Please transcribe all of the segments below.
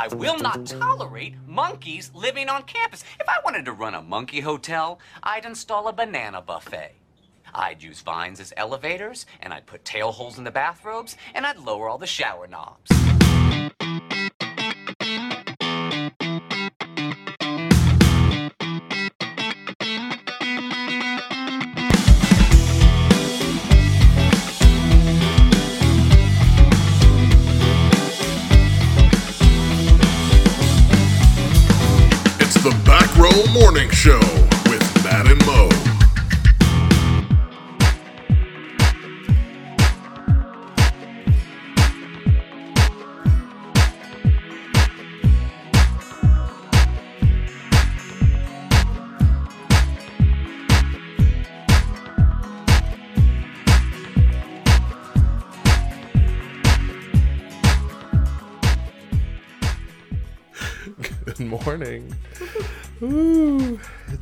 I will not tolerate monkeys living on campus. If I wanted to run a monkey hotel, I'd install a banana buffet. I'd use vines as elevators, and I'd put tail holes in the bathrobes, and I'd lower all the shower knobs. Show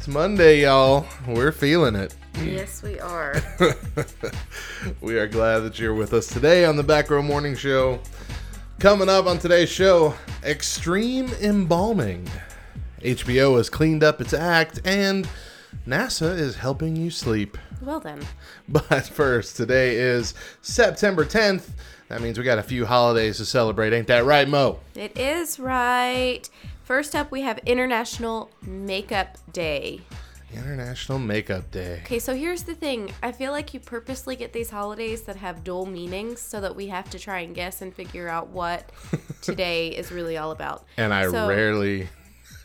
it's Monday, y'all. We're feeling it. Yes, we are. We are glad that you're with us today on the Back Row Morning Show. Coming up on today's show, extreme embalming. HBO has cleaned up its act, and NASA is helping you sleep. well then, But first, today is September 10th. That means we got a few holidays to celebrate. Ain't that right, Mo? it is right. First up, we have International Makeup Day. International Makeup Day. Okay, so here's the thing. I feel like you purposely get these holidays that have dual meanings so that we have to try and guess and figure out what today is really all about. And I So, rarely,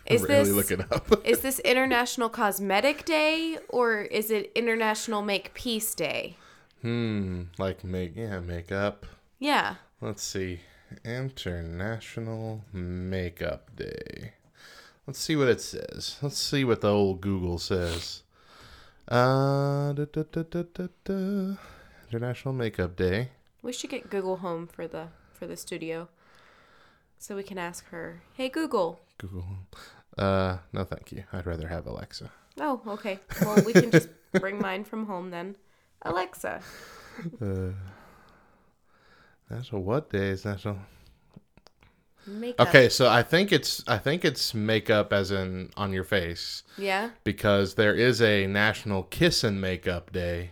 is rarely this look it up. is this International Cosmetic Day or is it International Make Peace Day? Hmm, like make yeah, makeup. Yeah. Let's see. International Makeup Day. Let's see what it says. Let's see what the old Google says. Uh, da, da, da. International Makeup Day. We should get Google Home for the for the studio. So we can ask her, "Hey Google." Google. Uh, no, thank you. I'd rather have Alexa. Oh, okay. Well, we can just bring mine from home then. Alexa. National what day is National? Makeup. Okay, so I think it's I think it's makeup as in on your face. Yeah. because there is a National Kiss and Makeup Day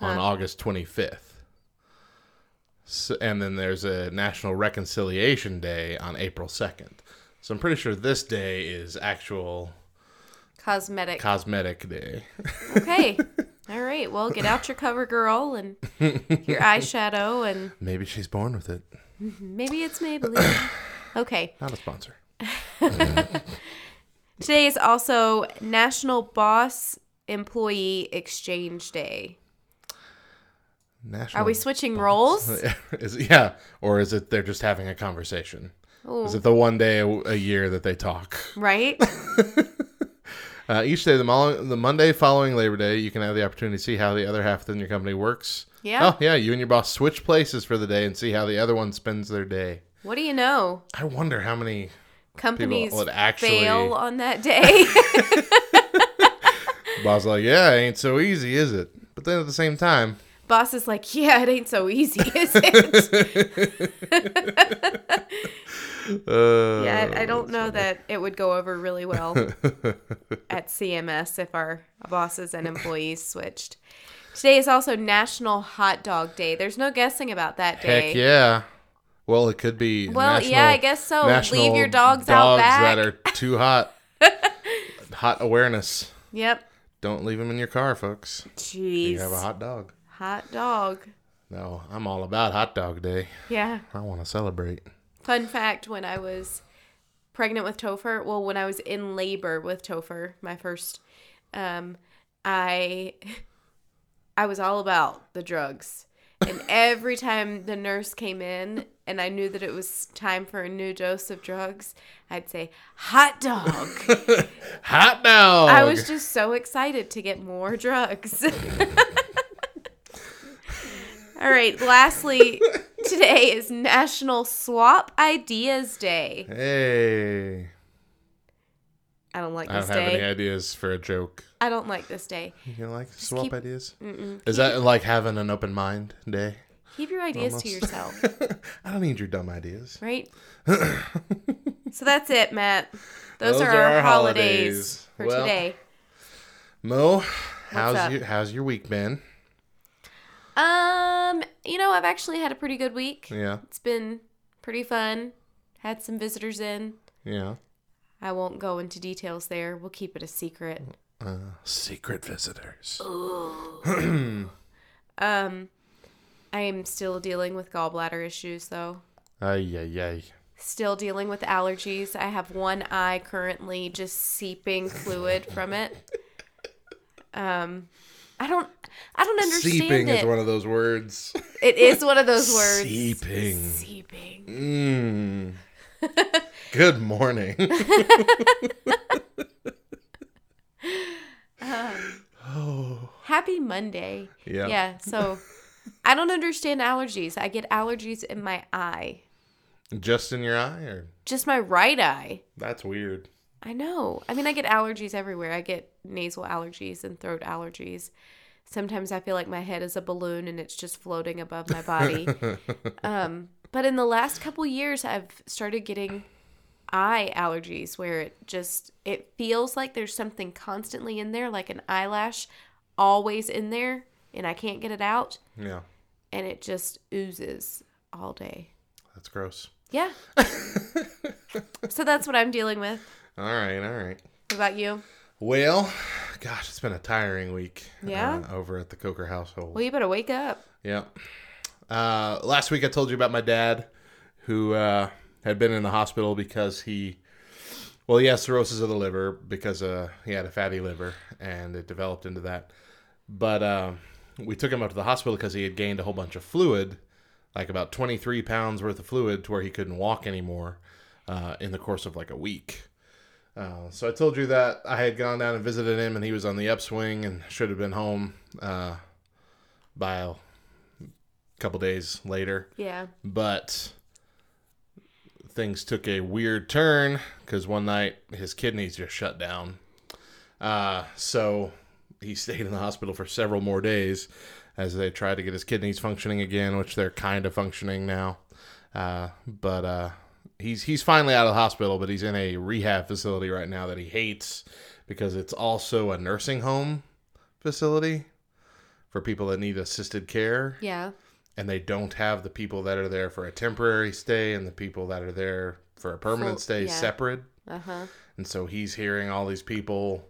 on Huh. August 25th. So, and then there's a National Reconciliation Day on April 2nd. So I'm pretty sure this day is actual Cosmetic. cosmetic day. okay. All right. Well, get out your cover girl and your eyeshadow and Maybe she's born with it. maybe it's Maybelline. Okay. Not a sponsor. Today is also National Boss Employee Exchange Day. National Are we switching roles? is it- yeah, or is it they're just having a conversation? Is it the one day a, a year that they talk? right? Uh, each day, the, mol- the Monday following Labor Day, you can have the opportunity to see how the other half in your company works. Yeah. Oh, yeah. You and your boss switch places for the day and see how the other one spends their day. What do you know? I wonder how many. Companies would actually- fail on that day. Boss like, yeah, it ain't so easy, is it? But then at the same time, Boss is like, yeah, it ain't so easy, is it? uh, yeah, I, I don't know that it would go over really well at CMS if our bosses and employees switched. Today is also National Hot Dog Day. There's no guessing about that day. heck yeah. Well, it could be. Well, national- yeah, I guess so. Leave your dogs out back. Dogs that are too hot. hot awareness. Yep. Don't leave them in your car, folks. Jeez. You have a hot dog. hot dog. No, I'm all about hot dog day. Yeah. I want to celebrate. Fun fact when I was pregnant with Topher, well, when I was in labor with Topher, my first, um, I I was all about the drugs. And every time the nurse came in and I knew that it was time for a new dose of drugs, I'd say, hot dog. Hot dog. I was just so excited to get more drugs. All right, lastly, today is National Swap Ideas Day. Hey. I don't like this day. I don't have any ideas for a joke. I don't like this day. You know, like swap keep- ideas? Mm-mm. Is that like having an open mind day? Keep your ideas to yourself, I don't need your dumb ideas. right? So that's it, Matt. Those, Those are, are our, holidays, holidays. for Well, today. Mo, how's up? how's your week been? Um, you know, I've actually had a pretty good week. Yeah, It's been pretty fun. Had some visitors in. yeah. I won't go into details there. We'll keep it a secret. Uh, secret visitors. Um, I am still dealing with gallbladder issues though. Ay ay ay. Still dealing with allergies. I have one eye currently just seeping fluid from it. Um, I don't, I don't understand Seeping it. is one of those words. it is one of those words. Seeping. Seeping. Mm. Good morning. Happy Monday. Yeah. Yeah. So, I don't understand allergies. I get allergies in my eye, Just in your eye, or just my right eye. that's weird. I know. I mean, I get allergies everywhere. I get nasal allergies and throat allergies. Sometimes I feel like my head is a balloon and it's just floating above my body. um, but in the last couple years, I've started getting eye allergies where it just it feels like there's something constantly in there, like an eyelash always in there, and I can't get it out, Yeah, and it just oozes all day. that's gross. Yeah. so that's what I'm dealing with. All right, all right. What about you? Well, gosh, it's been a tiring week. Yeah? uh, over at the Coker household. Well, you better wake up. Yeah. Uh, last week I told you about my dad who uh, had been in the hospital because he, well, he has cirrhosis of the liver because uh, he had a fatty liver and it developed into that. But uh, we took him up to the hospital because he had gained a whole bunch of fluid, like about 23 pounds worth of fluid to where he couldn't walk anymore uh, in the course of like a week. Uh, so I told you that I had gone down and visited him, and he was on the upswing and should have been home uh, by a couple days later. Yeah. But things took a weird turn because one night his kidneys just shut down. Uh, so he stayed in the hospital for several more days as they tried to get his kidneys functioning again, which they're kind of functioning now. Uh, but uh, he's he's finally out of the hospital, but he's in a rehab facility right now that he hates because it's also a nursing home facility for people that need assisted care Yeah. and they don't have the people that are there for a temporary stay and the people that are there for a permanent Full- stay yeah. separate. Uh huh. And so he's hearing all these people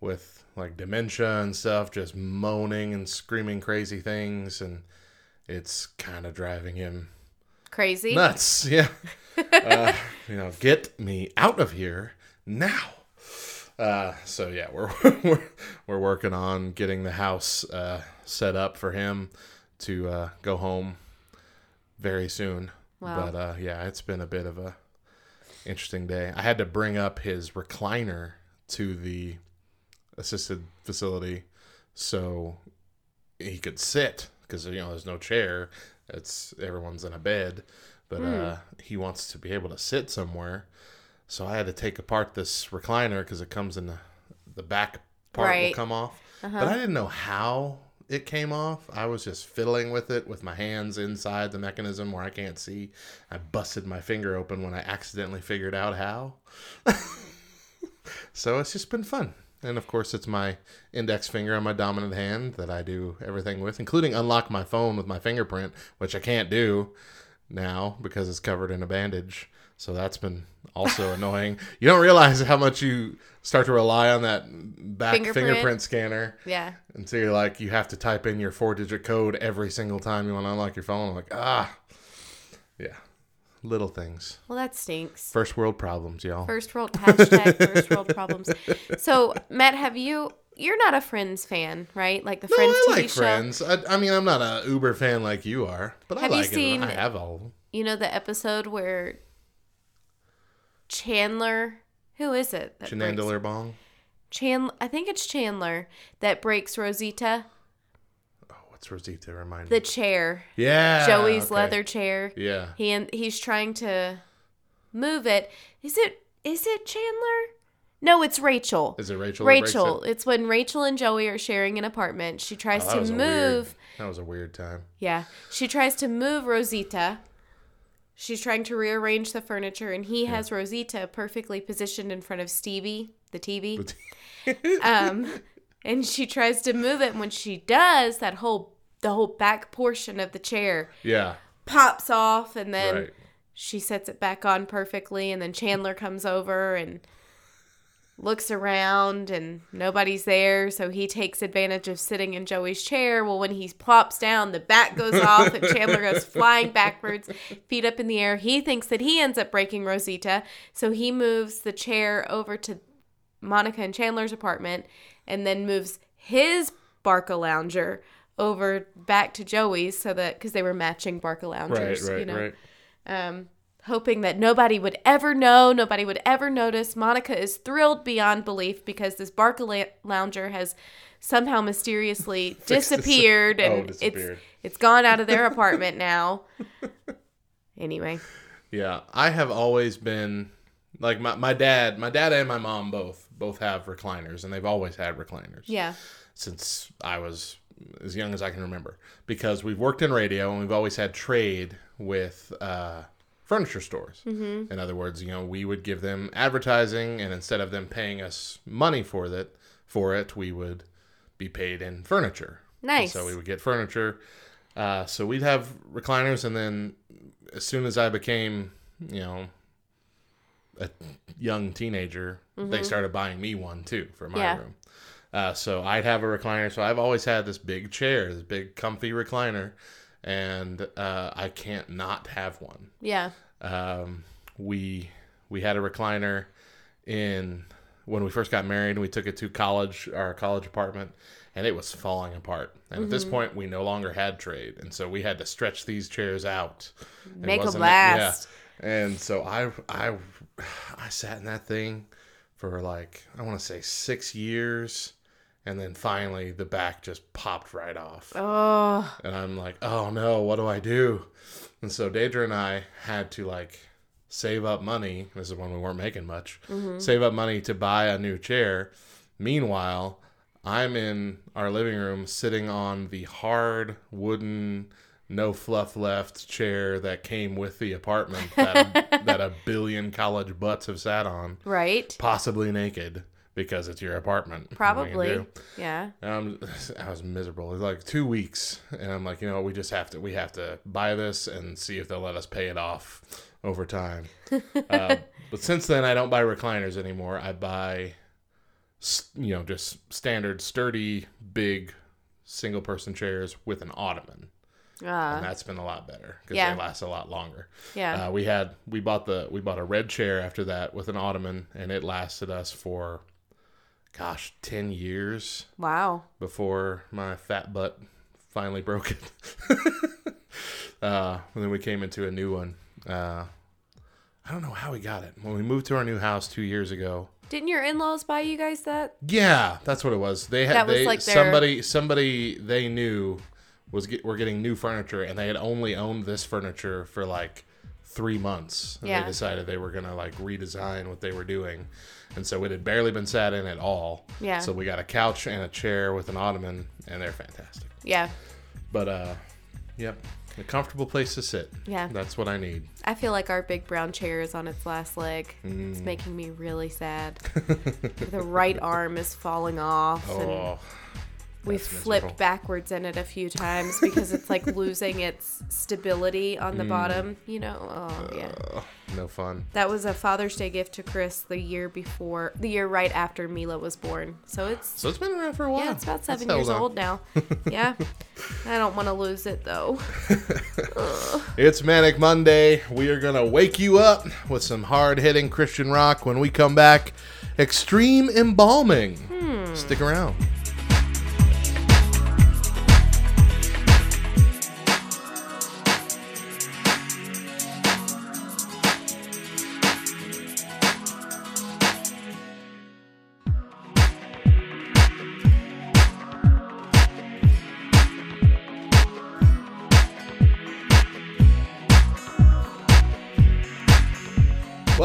with like dementia and stuff just moaning and screaming crazy things and it's kind of driving him Crazy. nuts. Yeah. uh, you know, get me out of here now. Uh, so yeah, we're, we're we're working on getting the house uh, set up for him to uh, go home very soon. Wow. But uh, yeah, it's been a bit of a interesting day. I had to bring up his recliner to the assisted facility so he could sit because you know there's no chair. It's everyone's in a bed, but uh, he wants to be able to sit somewhere. So I had to take apart this recliner because it comes in the the back part will come off, but I didn't know how it came off. I was just fiddling with it with my hands inside the mechanism where I can't see. I busted my finger open when I accidentally figured out how. so it's just been fun. And of course, it's my index finger on my dominant hand that I do everything with, including unlock my phone with my fingerprint, which I can't do now because it's covered in a bandage. So that's been also annoying. You don't realize how much you start to rely on that back Fingerprint. fingerprint, scanner Yeah. until you're like, you have to type in your four digit code every single time you want to unlock your phone. I'm like, ah, little things. Well, that stinks. First world problems, y'all. First world hashtag first world problems. So, Matt, have you? You're not a Friends fan, right? Like the no, Friends I TV like show. Friends. I, I mean, I'm not a Uber fan like you are, but Have I you like seen- it. I have all of them. You know the episode where Chandler, who is it? Chenandler Bong. Chandler, I think it's Chandler that breaks Rosita, what's Rosita remind the chair, Yeah. Joey's okay. leather chair. Yeah. He and he's trying to move it. Is it is it Chandler? No, it's Rachel. Is it Rachel? Rachel. it? It's when Rachel and Joey are sharing an apartment. She tries Oh, to move. Weird, that was a weird time. Yeah. She tries to move Rosita. she's trying to rearrange the furniture, and he has Rosita perfectly positioned in front of Stevie, the TV. um, and she tries to move it. And when she does, that whole the whole back portion of the chair Yeah. pops off, and then Right. she sets it back on perfectly. And then Chandler comes over and looks around, and nobody's there. So he takes advantage of sitting in Joey's chair. Well, when he plops down, the back goes off, and Chandler goes flying backwards, feet up in the air. He thinks that he ends up breaking Rosita, so he moves the chair over to Monica and Chandler's apartment and then moves his Barcalounger over back to Joey's so that because they were matching Barcaloungers, right, you know, right. um, hoping that nobody would ever know, nobody would ever notice. Monica is thrilled beyond belief because this Barca la- lounger has somehow mysteriously disappeared oh, and disappeared. it's it's gone out of their apartment now. Anyway, Yeah, I have always been like my, my dad, my dad and my mom both both have recliners and they've always had recliners. yeah, Since I was as young as I can remember because we've worked in radio and we've always had trade with uh, furniture stores. Mm-hmm. In other words, you know, we would give them advertising and instead of them paying us money for that for it, we would be paid in furniture. And Nice. so we would get furniture. Uh, so we'd have recliners, and then as soon as I became, you know, a young teenager, they started buying me one too for my Mm-hmm. Yeah. room. Uh, so I'd have a recliner. So I've always had this big chair, this big comfy recliner, and uh, I can't not have one yeah, um, we we had a recliner in when we first got married and we took it to college our college apartment and it was falling apart and at this Mm-hmm. point we no longer had trade and so we had to stretch these chairs out Make 'em wasn't- last. yeah. and so i i i sat in that thing for like i want to say six years and then finally the back just popped right off oh, and I'm like, oh no, what do I do? And so Deidre and I had to like save up money. This is when we weren't making much. Mm-hmm. Save up money to buy a new chair. Meanwhile, I'm in our living room sitting on the hard wooden, no fluff left chair that came with the apartment that a, that a billion college butts have sat on, right, possibly naked because it's your apartment. What are you gonna probably, yeah, And I'm, was miserable. It was like two weeks, and I'm like, you know, we just have to, we have to buy this and see if they'll let us pay it off over time. uh, but since then, I don't buy recliners anymore. I buy, you know, just standard, sturdy, big, single person chairs with an ottoman, uh, and that's been a lot better because Yeah. they last a lot longer. yeah, Uh, we had we bought the we bought a red chair after that with an ottoman, and it lasted us for, gosh, ten years wow, before my fat butt finally broke it. uh, and then we came into a new one. Uh, I don't know how we got it. When we moved to our new house two years ago. Didn't your in-laws buy you guys that? Yeah, that's what it was. They had That was they, like their- somebody somebody they knew was get, were getting new furniture, and they had only owned this furniture for like three months. And Yeah. They decided they were gonna like redesign what they were doing, and so it had barely been sat in at all. Yeah. So we got a couch and a chair with an ottoman, and they're fantastic. Yeah, But uh, yep, a comfortable place to sit. Yeah. that's what I need. I feel like our big brown chair is on its last leg. Mm. It's making me really sad. the right arm is falling off, and Oh, we've that's flipped miserable. backwards in it a few times because it's like losing its stability on the Mm. bottom. You know? Oh yeah. no fun. That was a Father's Day gift to Chris the year before, the year right after Mila was born. So it's So it's been around for a while. yeah, it's about seven years on. old now. Yeah, I don't want to lose it though. It's Manic Monday. We are going to wake you up with some hard hitting Christian rock when we come back. Extreme embalming. Hmm. Stick around.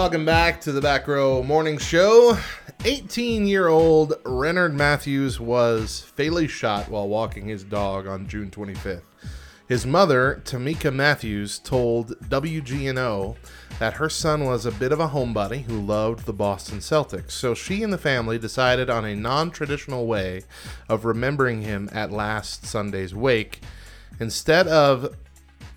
Welcome back to the Back Row Morning Show. 18 year old Renard Matthews was fatally shot while walking his dog on June 25th. His mother, Tamika Matthews, told WGNO that her son was a bit of a homebody who loved the Boston Celtics, so she and the family decided on a non traditional way of remembering him at last Sunday's wake. Instead of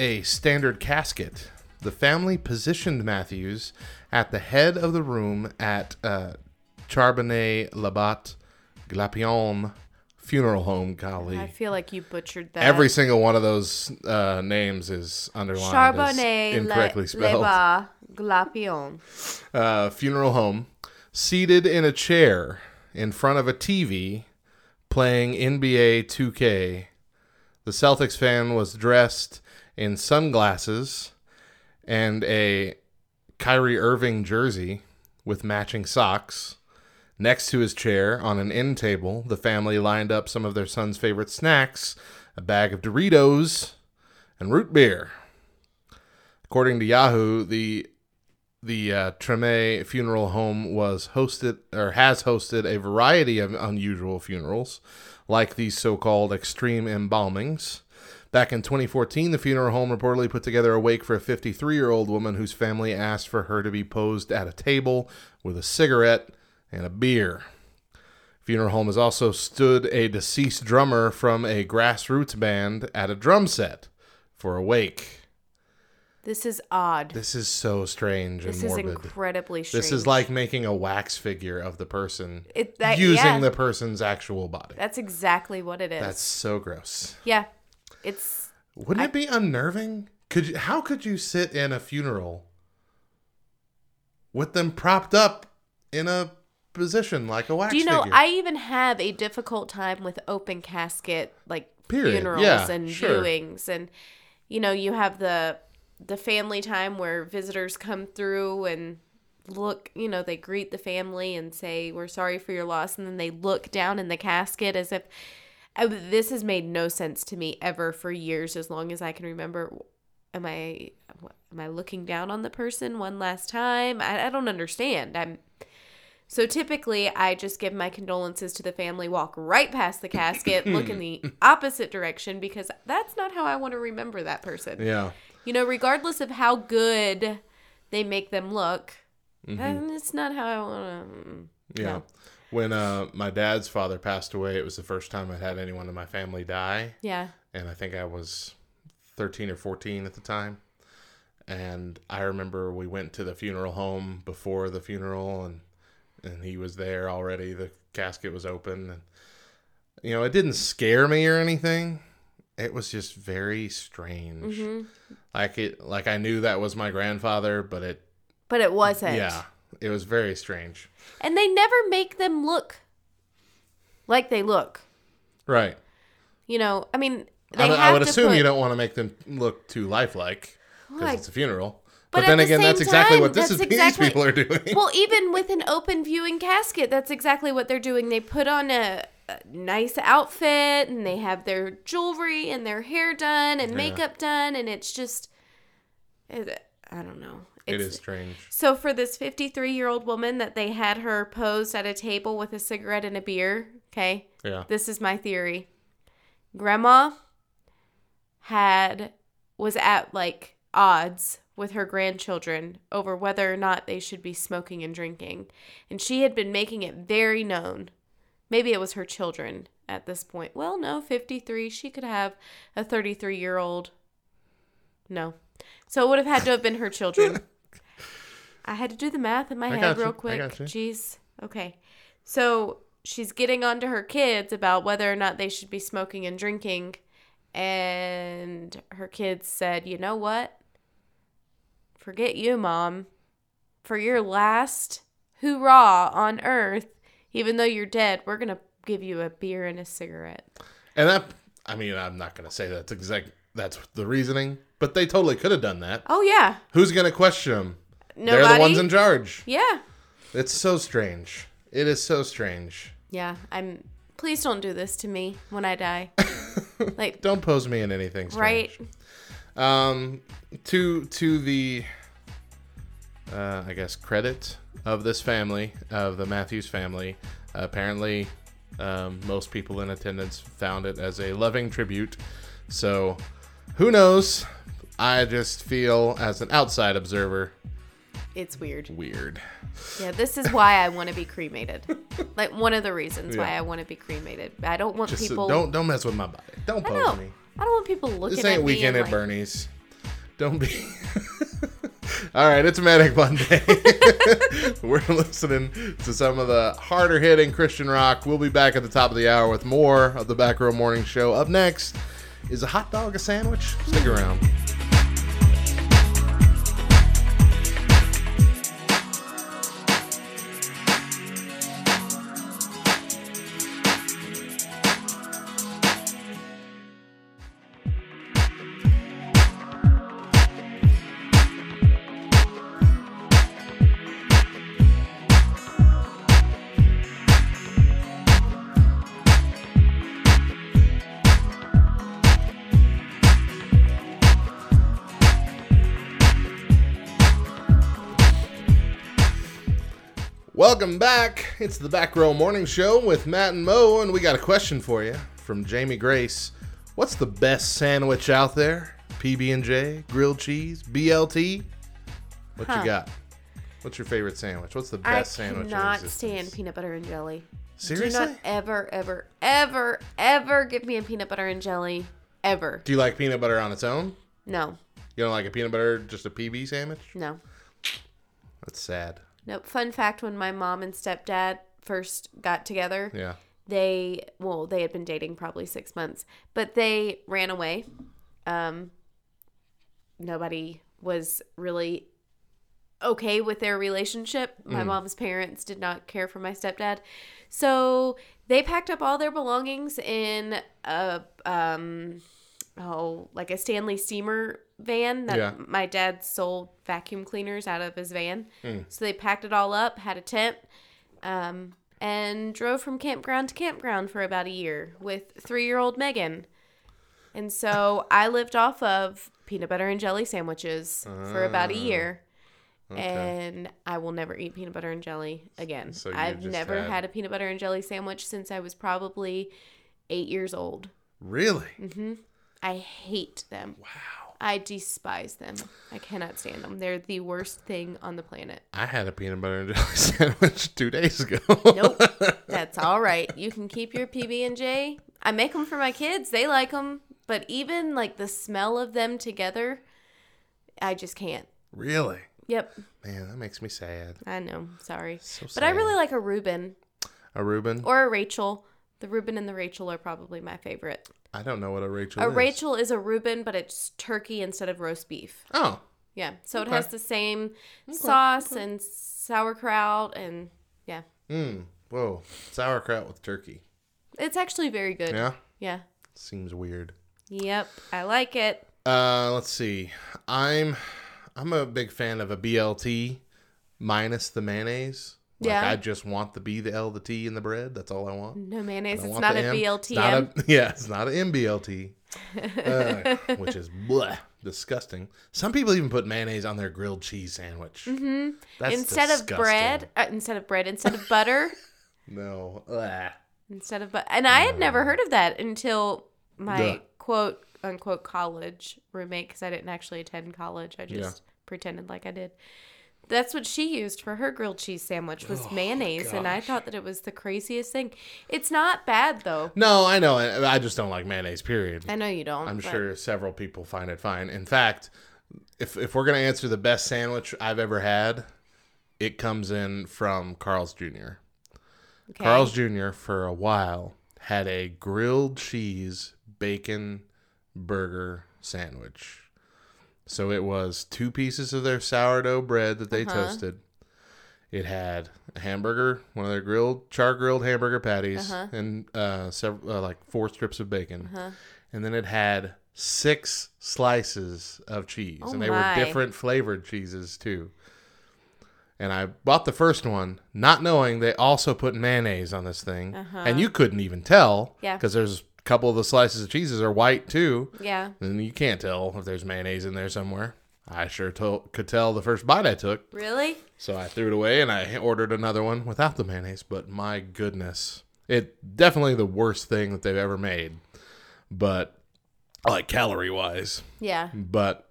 a standard casket, the family positioned Matthews at the head of the room at uh, Charbonnet Labat Glapion Funeral Home. Golly. I feel like you butchered that. Every single one of those uh, names is underlined Charbonnet incorrectly Le- spelled. Leba Glapion. Uh, funeral home, seated in a chair in front of a TV, playing NBA 2K. The Celtics fan was dressed in sunglasses and a Kyrie Irving jersey with matching socks. Next to his chair, on an end table, the family lined up some of their son's favorite snacks a bag of Doritos and root beer. According to Yahoo, the the uh, Treme Funeral Home was hosted or has hosted a variety of unusual funerals, like these so-called extreme embalmings. Back in 2014, the funeral home reportedly put together a wake for a 53-year-old woman whose family asked for her to be posed at a table with a cigarette and a beer. Funeral home has also stood a deceased drummer from a grassroots band at a drum set for a wake. This is odd. This is so strange This and is incredibly strange. This is like making a wax figure of the person It- that- using yeah. the person's actual body. That's exactly what it is. That's so gross. yeah. It's Wouldn't it be unnerving? Could you, how could you sit in a funeral with them propped up in a position like a wax Do you know, figure? I even have a difficult time with open casket like Period. funerals Yeah, and sure. viewings and you know, you have the the family time where visitors come through and look, you know, they greet the family and say we're sorry for your loss and then they look down in the casket as if I, this has made no sense to me ever for years as long as I can remember am I am I looking down on the person one last time? I, I don't understand. I'm so typically, I just give my condolences to the family, walk right past the casket, look in the opposite direction because that's not how I want to remember that person. yeah. You know, regardless of how good they make them look, Mm-hmm. that's not how I want to. Yeah. No. When uh, my dad's father passed away, it was the first time I'd had anyone in my family die. Yeah. and I think I was 13 or 14 at the time. And I remember we went to the funeral home before the funeral, and and he was there already. The casket was open, and you know, it didn't scare me or anything. It was just very strange. Like it, like I knew that was my grandfather, but it, But it wasn't. yeah, it was very strange. And they never make them look like they look. Right. You know, I mean, they I, I would assume put, you don't want to make them look too lifelike because Like- it's a funeral. But But, then the again, that's exactly time, what this is. exactly- These people are doing. well, even with an open viewing casket, that's exactly what they're doing. They put on a, a nice outfit and they have their jewelry and their hair done and makeup done, and it's just, it, I don't know. It It's, strange. So for this 53 year old woman that they had her posed at a table with a cigarette and a beer, okay, Yeah. this is my theory. Grandma had was at like odds with her grandchildren over whether or not they should be smoking and drinking. And she had been making it very known. Maybe it was her children at this point. Well, no, 53. She could have a 33 year old. No. So it would have had to have been her children. I had to do the math in my I head you. real quick. Jeez. Okay. So she's getting on to her kids about whether or not they should be smoking and drinking. And her kids said, you know what? Forget you, mom. For your last hoorah on earth, even though you're dead, we're going to give you a beer and a cigarette. And that, I mean, I'm not going to say that's exact. That's the reasoning, but they totally could have done that. Oh, yeah. Who's going to question them? They're the ones in charge. Yeah. It's so strange. It is so strange. Yeah. I'm. Please don't do this to me when I die. like, Don't pose me in anything strange. right? Um, to to the, uh, I guess credit of this family of the Matthews family. apparently, um, most people in attendance found it as a loving tribute. So, Who knows? I just feel, as an outside observer, It's weird. weird. Yeah, this is why I want to be cremated. like one of the reasons why I want to be cremated. I don't want Just uh, people. don't don't mess with my body. Don't I pose don't. me. I don't want people looking at me. This at ain't me. weekend at like, Bernie's. Don't be. All right, it's a Manic Monday. We're listening to some of the harder hitting Christian rock. We'll be back at the top of the hour with more of the Back Row Morning Show. Up next is a hot dog a sandwich? Stick around. Welcome back. It's the Back Row Morning Show with Matt and Mo, and we got a question for you from Jamie Grace. What's the best sandwich out there? PB and J, grilled cheese, BLT. What Huh. you got? What's your favorite sandwich? What's the I best sandwich? in cannot stand peanut butter and jelly. Seriously? Do not ever, ever, ever, ever give me a peanut butter and jelly. Ever. Do you like peanut butter on its own? No. You don't like a peanut butter, just a PB sandwich? No. That's sad. Nope. Fun fact when my mom and stepdad first got together, Yeah. they, well, they had been dating probably six months, but they ran away. Um, nobody was really okay with their relationship. My mom's parents did not care for my stepdad. So they packed up all their belongings in a um oh, like a Stanley steamer van that Yeah. my dad sold vacuum cleaners out of his van. Hmm. So they packed it all up, had a tent, um, and drove from campground to campground for about a year with three year old Megan. And so I lived off of peanut butter and jelly sandwiches for about a year. Ah, and I will never eat peanut butter and jelly again. So I've never had- had a peanut butter and jelly sandwich since I was probably eight years old. Really? Mm-hmm. I hate them. Wow. I despise them. I cannot stand them. They're the worst thing on the planet. I had a peanut butter and jelly sandwich two days ago. Nope. That's all right. You can keep your PB and J. I make them for my kids. They like them, but even like the smell of them together, I just can't. really? Yep. Man, that makes me sad. I know. Sorry. So but I really like a Reuben A Reuben? or a Rachel. The Reuben and the Rachel are probably my favorite. I don't know what a Rachel is. A is. Rachel is a Reuben, but it's turkey instead of roast beef. Oh, Yeah. So it has the same sauce and sauerkraut and yeah. mm, whoa. Sauerkraut with turkey. It's actually very good. Yeah? Yeah. Seems weird. Yep. I like it. Uh, let's see. I'm I'm a big fan of a BLT minus the mayonnaise. Like, Yeah. I just want the B, the L, the T in the bread. That's all I want. No mayonnaise. I It's not M. It's not a- yeah, it's not an MBLT, uh, which is bleh, disgusting. Some people even put mayonnaise on their grilled cheese sandwich. Mm-hmm. That's instead of bread, uh, instead of bread, instead of butter, No. Ugh. instead of but, and I had never heard of that until my Duh. quote unquote college roommate because I didn't actually attend college. I just pretended like I did. That's what she used for her grilled cheese sandwich was oh, mayonnaise, and I thought that it was the craziest thing. It's not bad though. No, I know. I I just don't like mayonnaise. Period. I know you don't. I'm but- sure several people find it fine. In fact, if if we're gonna answer the best sandwich I've ever had, it comes in from Carl's Jr. Okay. Carl's Jr. for a while had a grilled cheese bacon burger sandwich. So it was two pieces of their sourdough bread that they toasted. It had a hamburger, one of their grilled char grilled hamburger patties, and uh, several uh, like four strips of bacon, and then it had six slices of cheese, Oh and they my. were different flavored cheeses too. And I bought the first one, not knowing they also put mayonnaise on this thing, and you couldn't even tell, Yeah. because there's couple of the slices of cheeses are white too, Yeah. and you can't tell if there's mayonnaise in there somewhere. I sure could tell the first bite I took, Really? so I threw it away and I ordered another one without the mayonnaise. But my goodness, it definitely the worst thing that they've ever made. But like calorie wise. Yeah. But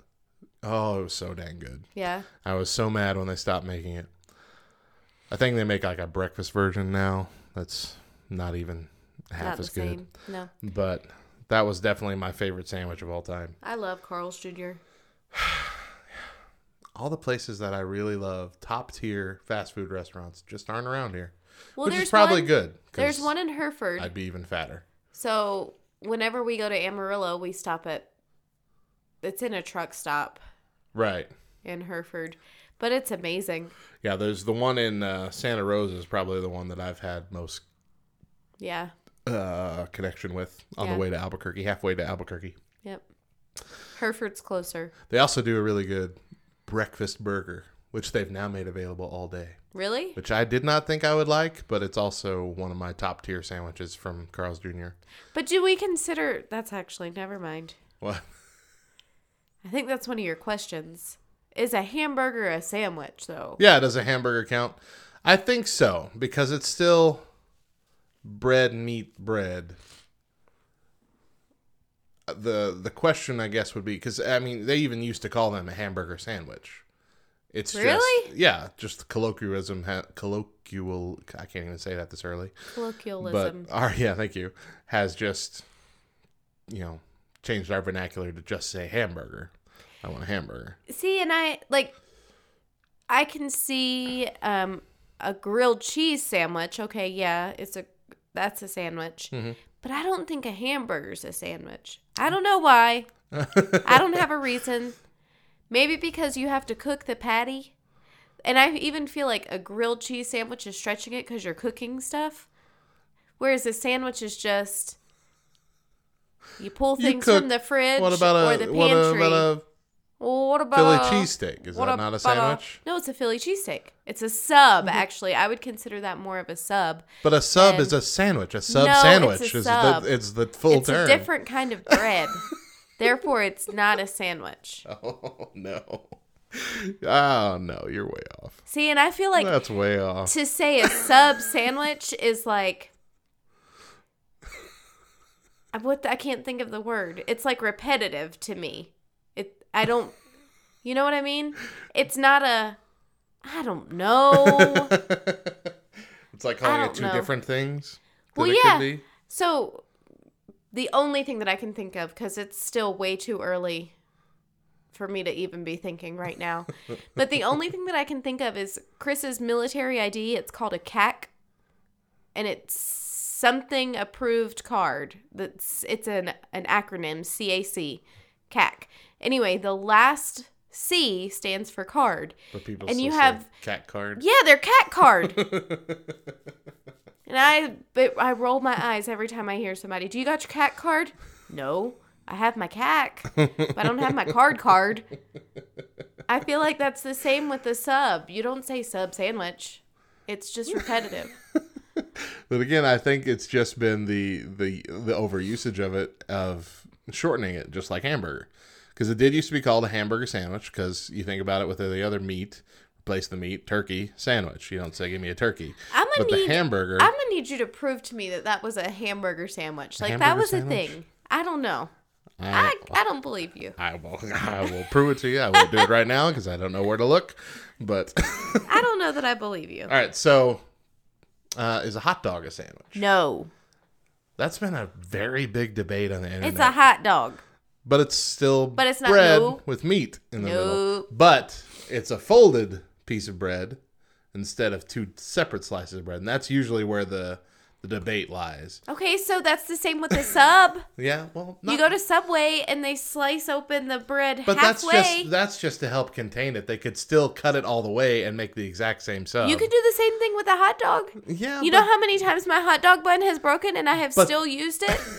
oh, it was so dang good. Yeah. I was so mad when they stopped making it. I think they make like a breakfast version now. That's not even half Not as the good. same. No. But that was definitely my favorite sandwich of all time. I love Carl's Jr. All the places that I really love, top tier fast food restaurants, just aren't around here. Well, which there's is probably one, good. 'cause There's one in Hereford. I'd be even fatter. So whenever we go to Amarillo, we stop at. It's in a truck stop Right. in Hereford, but it's amazing. Yeah, there's the one in uh, Santa Rosa is probably the one that I've had most Yeah. Uh, connection with on Yeah. the way to Albuquerque, halfway to Albuquerque. Yep. Hereford's closer. They also do a really good breakfast burger, which they've now made available all day, Really? which I did not think I would like, but it's also one of my top tier sandwiches from Carl's Jr. But do we consider that's actually never mind. What? I think that's one of your questions. Is a hamburger a sandwich though? Yeah, does a hamburger count? I think so because it's still bread, meat, bread. The the question I guess would be because I mean they even used to call them a hamburger sandwich. It's Really? just yeah, just colloquialism, ha- colloquial. I can't even say that this early. but Colloquialism. our yeah, thank you has just you know changed our vernacular to just say hamburger. I want a hamburger. see, and I like I can see um a grilled cheese sandwich. Okay, yeah, it's a that's a sandwich. Mm-hmm. But I don't think a hamburger's a sandwich. I don't know why. I don't have a reason. Maybe because you have to cook the patty. And I even feel like a grilled cheese sandwich is stretching it because you're cooking stuff. Whereas a sandwich is just you pull things cook- from the fridge What about or a the what pantry. about Well, what a about Philly cheesesteak? Is what that not a sandwich? no, it's a Philly cheesesteak. It's a sub, Mm-hmm. actually. I would consider that more of a sub. But a sub And- is a sandwich. A sub No, it's sandwich a is sub. the it's the full term. it's term. a different kind of bread. Therefore, it's not a sandwich. Oh no. Oh no, you're way off. See, and I feel like That's way off. to say a sub sandwich is like I- what I can't think of the word. It's like repetitive to me. I don't you know what I mean? It's not a I don't know. It's like calling it two know. different things. well, yeah. could be. So the only thing that I can think of cuz it's still way too early for me to even be thinking right now. but the only thing that I can think of is Chris's military ID. It's called a CAC and it's something approved card. That's it's an an acronym CAC, CAC. Anyway, the last C stands for card. But people And you say have- cat card. Yeah, they're cat card. and I but I roll my eyes every time I hear somebody. Do you got your cat card? No. I have my CAC, but I don't have my card card. I feel like that's the same with the sub. You don't say sub sandwich. It's just repetitive. But again, I think it's just been the the the overusage of it of shortening it, just like hamburger, because it did used to be called a hamburger sandwich. Because you think about it with the other meat, replace the meat, turkey sandwich. You don't say give me a turkey. I'm gonna need the hamburger. I'm gonna need you to prove to me that that was a hamburger sandwich. Like that was sandwich? a thing. I don't know. I, I I don't believe you. I will I will prove it to you. I won't do it right now because I don't know where to look. But I don't know that I believe you. all right, so uh, is a hot dog a sandwich? No, That's been a very big debate on the internet. it's a hot dog. but it's still But it's not bread no. with meat in the middle. But it's a folded piece of bread instead of two separate slices of bread, and that's usually where the the debate lies. Okay, so that's the same with the sub. Yeah, well, You go to Subway and they slice open the bread but that's just that's just to help contain it. They could still cut it all the way and make the exact same sub. you could do the same thing with a hot dog. yeah. You but- know how many times my hot dog bun has broken and I have But- still used it?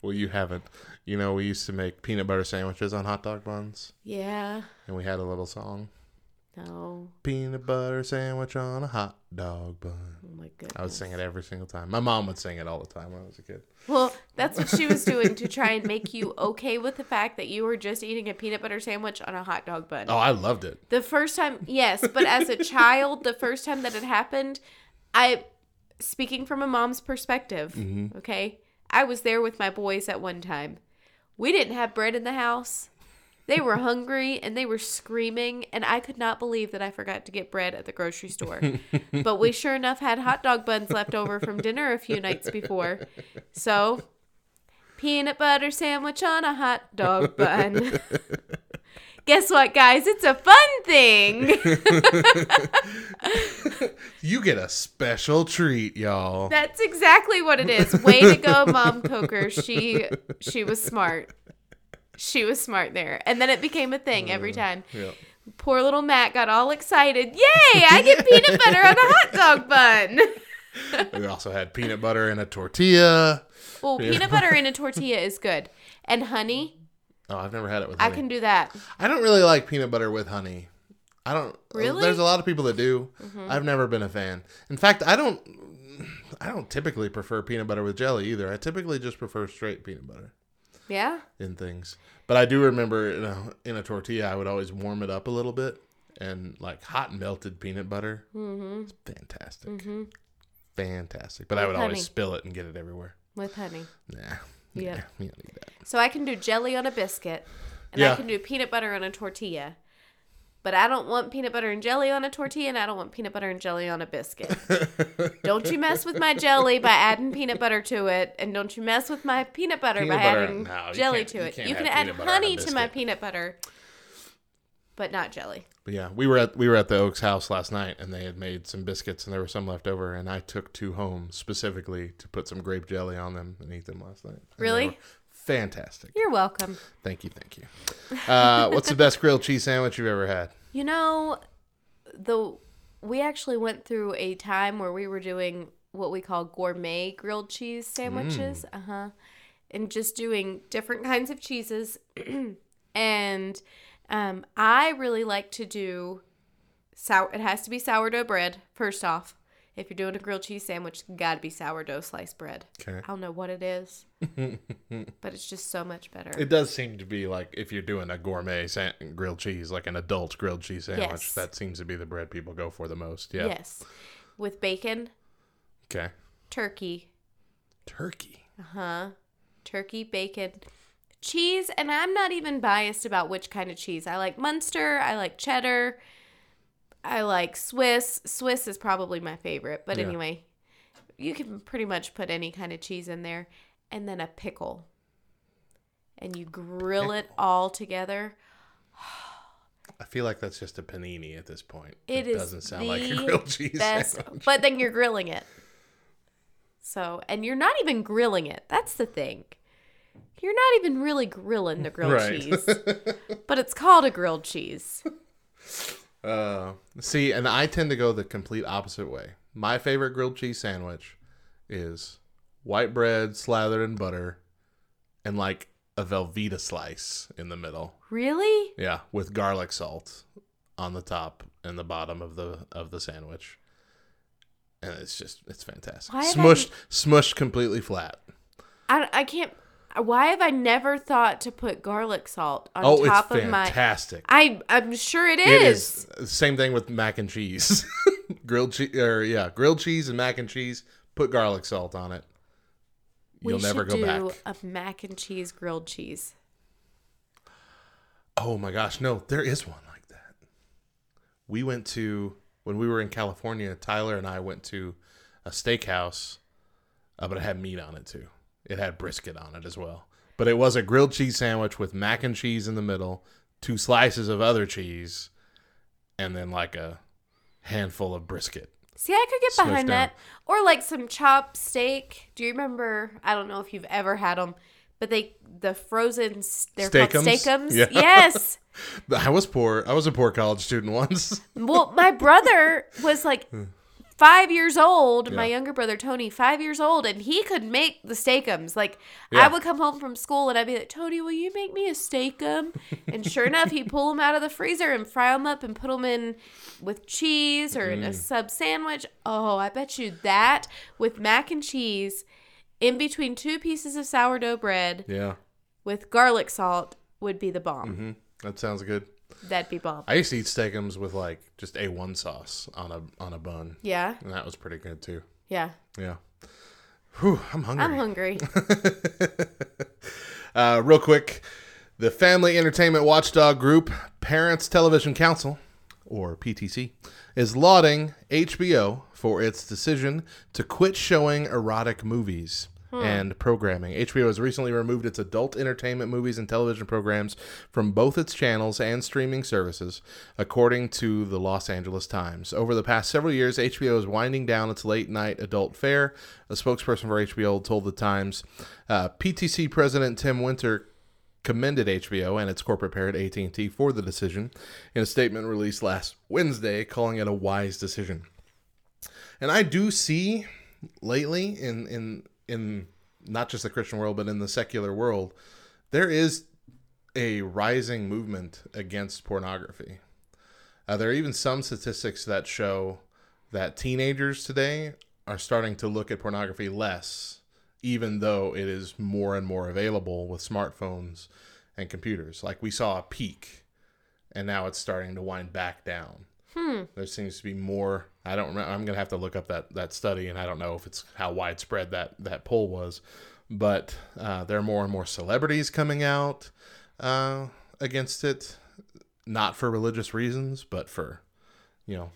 Well, you haven't. You know, we used to make peanut butter sandwiches on hot dog buns, yeah. and we had a little song: No. "Peanut butter sandwich on a hot dog bun." Oh my goodness. I would sing it every single time. My mom would sing it all the time when I was a kid. Well, that's what she was doing to try and make you okay with the fact that you were just eating a peanut butter sandwich on a hot dog bun. Oh, I loved it. The first time, yes, but as a child, the first time that it happened, I, speaking from a mom's perspective, Mm-hmm. okay, I was there with my boys at one time. We didn't have bread in the house. They were hungry and they were screaming, and I could not believe that I forgot to get bread at the grocery store. but we sure enough had hot dog buns left over from dinner a few nights before. So, peanut butter sandwich on a hot dog bun. Guess what, guys? It's a fun thing. You get a special treat, y'all. That's exactly what it is. Way to go, Mom Coker. She she was smart. She was smart there. And then it became a thing every time. Yeah. Poor little Matt got all excited. Yay, I get peanut butter on a hot dog bun. We also had peanut butter in a tortilla. Well, peanut butter in a tortilla is good. And honey, Oh, I've never had it with honey. I can do that. I don't really like peanut butter with honey. I don't. Really? Mm-hmm. There's a lot of people that do. I've never been a fan. In fact, I don't. I don't typically prefer peanut butter with jelly either. I typically just prefer straight peanut butter Yeah? in things. But I do remember in a, in a tortilla, I would always warm it up a little bit, and like hot melted peanut butter. Mm-hmm. It's fantastic. Fantastic. But I With would always spill it and get it everywhere. With honey. Nah. Yeah. Yeah. You don't need that. So I can do jelly on a biscuit, and I can do peanut butter on a tortilla. But I don't want peanut butter and jelly on a tortilla, and I don't want peanut butter and jelly on a biscuit. don't you mess with my jelly by adding peanut butter to it, and don't you mess with my peanut butter Peanut by butter- adding no, jelly to it. can't You can add peanut butter on a honey to my peanut butter, but not jelly. But yeah, we were at we were at the Oaks house last night, and they had made some biscuits, and there were some left over, and I took two home specifically to put some grape jelly on them and eat them last night. And Really? Fantastic. You're welcome. Thank you, thank you. Uh, what's the best grilled cheese sandwich you've ever had? You know, the we actually went through a time where we were doing what we call gourmet grilled cheese sandwiches. Uh huh. And just doing different kinds of cheeses. and um, I really like to do sour. It has to be sourdough bread first off. If you're doing a grilled cheese sandwich, got to be sourdough sliced bread. Okay. I don't know what it is, but it's just so much better. It does seem to be like if you're doing a gourmet san- grilled cheese, like an adult grilled cheese sandwich, Yes. that seems to be the bread people go for the most. Yeah. Yes, with bacon, Okay. turkey, Turkey. Uh huh? Turkey, bacon, cheese, and I'm not even biased about which kind of cheese. I like Munster, I like cheddar, I like Swiss. Swiss is probably my favorite, but Yeah. anyway, you can pretty much put any kind of cheese in there, and then a pickle. And you grill it all together. I feel like that's just a panini at this point. It is It doesn't sound like a grilled cheese best, sandwich. but then you're grilling it. So, and you're not even grilling it. That's the thing. You're not even really grilling the grilled Right. cheese, but it's called a grilled cheese. Uh, see, and I tend to go the complete opposite way. My favorite grilled cheese sandwich is white bread slathered in butter and like a Velveeta slice in the middle. Really? Yeah, with garlic salt on the top and the bottom of the of the sandwich. And it's just it's fantastic. Why have I- Smushed smushed completely flat. I, I can't. Why have I never thought to put garlic salt on Oh, top of my? fantastic. I I'm sure it It is. is same thing with mac and cheese. grilled cheese or yeah, grilled cheese and mac and cheese. Put garlic salt on it. We You'll never should go do back. a mac and cheese grilled cheese. Oh my gosh, no, there is one like that. We went to when we were in California. Tyler and I went to a steakhouse, uh, but it had meat on it too. It had brisket on it as well. But it was a grilled cheese sandwich with mac and cheese in the middle, two slices of other cheese, and then like a handful of brisket. See, I could get behind down. that. Or like some chopped steak. Do you remember? I don't know if you've ever had them, but they the frozen they're Steakums? called steakums. Yeah. Yes. I was poor. I was a poor college student once. Well, my brother was like hmm. Five years old. My Hmm. Younger brother Tony, five years old, and he could make the steakums. Like Yeah. I would come home from school and I'd be like, Tony, will you make me a steakum? and sure enough, he'd pull them out of the freezer and fry them up and put them in with cheese or Mm. in a sub sandwich. Oh, I bet you that with mac and cheese in between two pieces of sourdough bread yeah, with garlic salt would be the bomb. Mm-hmm. that sounds good. That'd be bomb. I used to eat steakums with like just a1 sauce on a on a bun. yeah, And that was pretty good too. yeah. Yeah. Whew, I'm hungry. I'm hungry. Uh, real quick, the Family Entertainment Watchdog Group, Parents Television Council, or PTC, is lauding HBO for its decision to quit showing erotic movies and programming. HBO has recently removed its adult entertainment movies and television programs from both its channels and streaming services, according to the Los Angeles Times. Over the past several years, HBO is winding down its late night adult fare. A spokesperson for HBO told the Times, uh, PTC President Tim Winter commended HBO and its corporate parent AT&T for the decision in a statement released last Wednesday calling it a wise decision. And I do see lately in in in not just the Christian world but in the secular world there is a rising movement against pornography. Uh, there are even some statistics that show that teenagers today are starting to look at pornography less, even though it is more and more available with smartphones and computers. Like we saw a peak, and now it's starting to wind back down. There seems to be more. I don't remember. I'm gonna have to look up that that study, and I don't know if it's how widespread that that poll was, but uh, there are more and more celebrities coming out uh, against it, not for religious reasons, but for you know